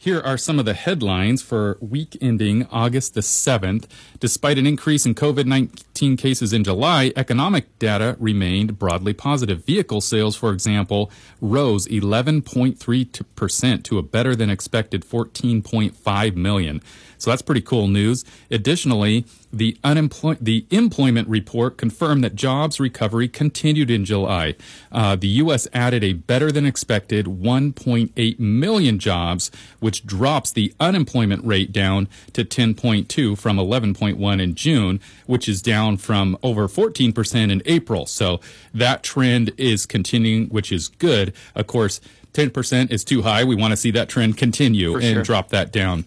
Here are some of the headlines for week ending August the 7th. Despite an increase in COVID 19 cases in July, economic data remained broadly positive. Vehicle sales, for example, rose 11.3% to a better than expected 14.5 million. So that's pretty cool news. Additionally, the unemploy- the employment report confirmed that jobs recovery continued in July. Uh, the U.S. added a better than expected 1.8 million jobs, which drops the unemployment rate down to 10.2 from 11.1 in June, which is down from over 14% in April. So that trend is continuing, which is good. Of course, 10% is too high. We want to see that trend continue For and sure. drop that down.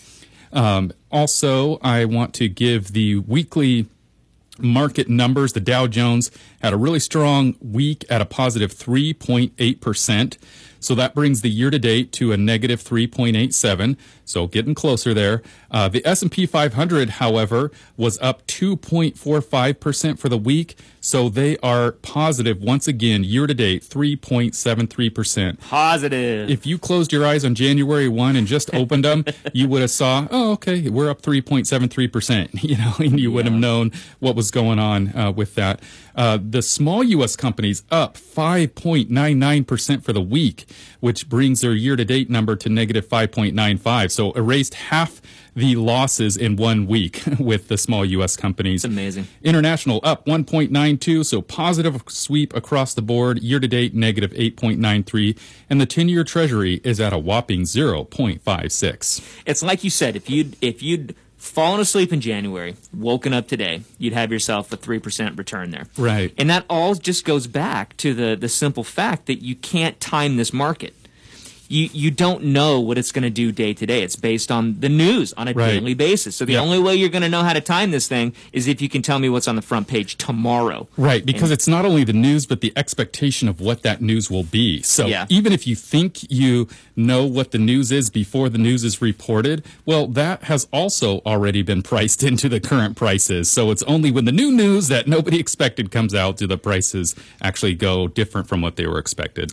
Um, also, I want to give the weekly market numbers. The Dow Jones had a really strong week at a positive 3.8%. So that brings the year to date to a negative 3.87. So getting closer there. Uh, the S&P 500, however, was up 2.45% for the week. So they are positive once again year to date 3.73%. Positive. If you closed your eyes on January 1 and just opened them, you would have saw, oh, okay, we're up 3.73%, you know, and you would have known what was going on uh, with that. Uh, the small U.S. companies up 5.99% for the week, which brings their year-to-date number to negative 5.95. So erased half the losses in one week with the small U.S. companies. It's amazing. International up 1.92, so positive sweep across the board. Year to date, negative 8.93. And the 10 year treasury is at a whopping 0.56. It's like you said, if you'd if you'd fallen asleep in January, woken up today, you'd have yourself a three percent return there. Right. And that all just goes back to the the simple fact that you can't time this market. You you don't know what it's going to do day to day. It's based on the news on a Right. daily basis. So the Yeah. only way you're going to know how to time this thing is if you can tell me what's on the front page tomorrow. Right, because it's not only the news, but the expectation of what that news will be. So Yeah. even if you think you know what the news is before the news is reported, well, that has also already been priced into the current prices. So it's only when the new news that nobody expected comes out do the prices actually go different from what they were expected.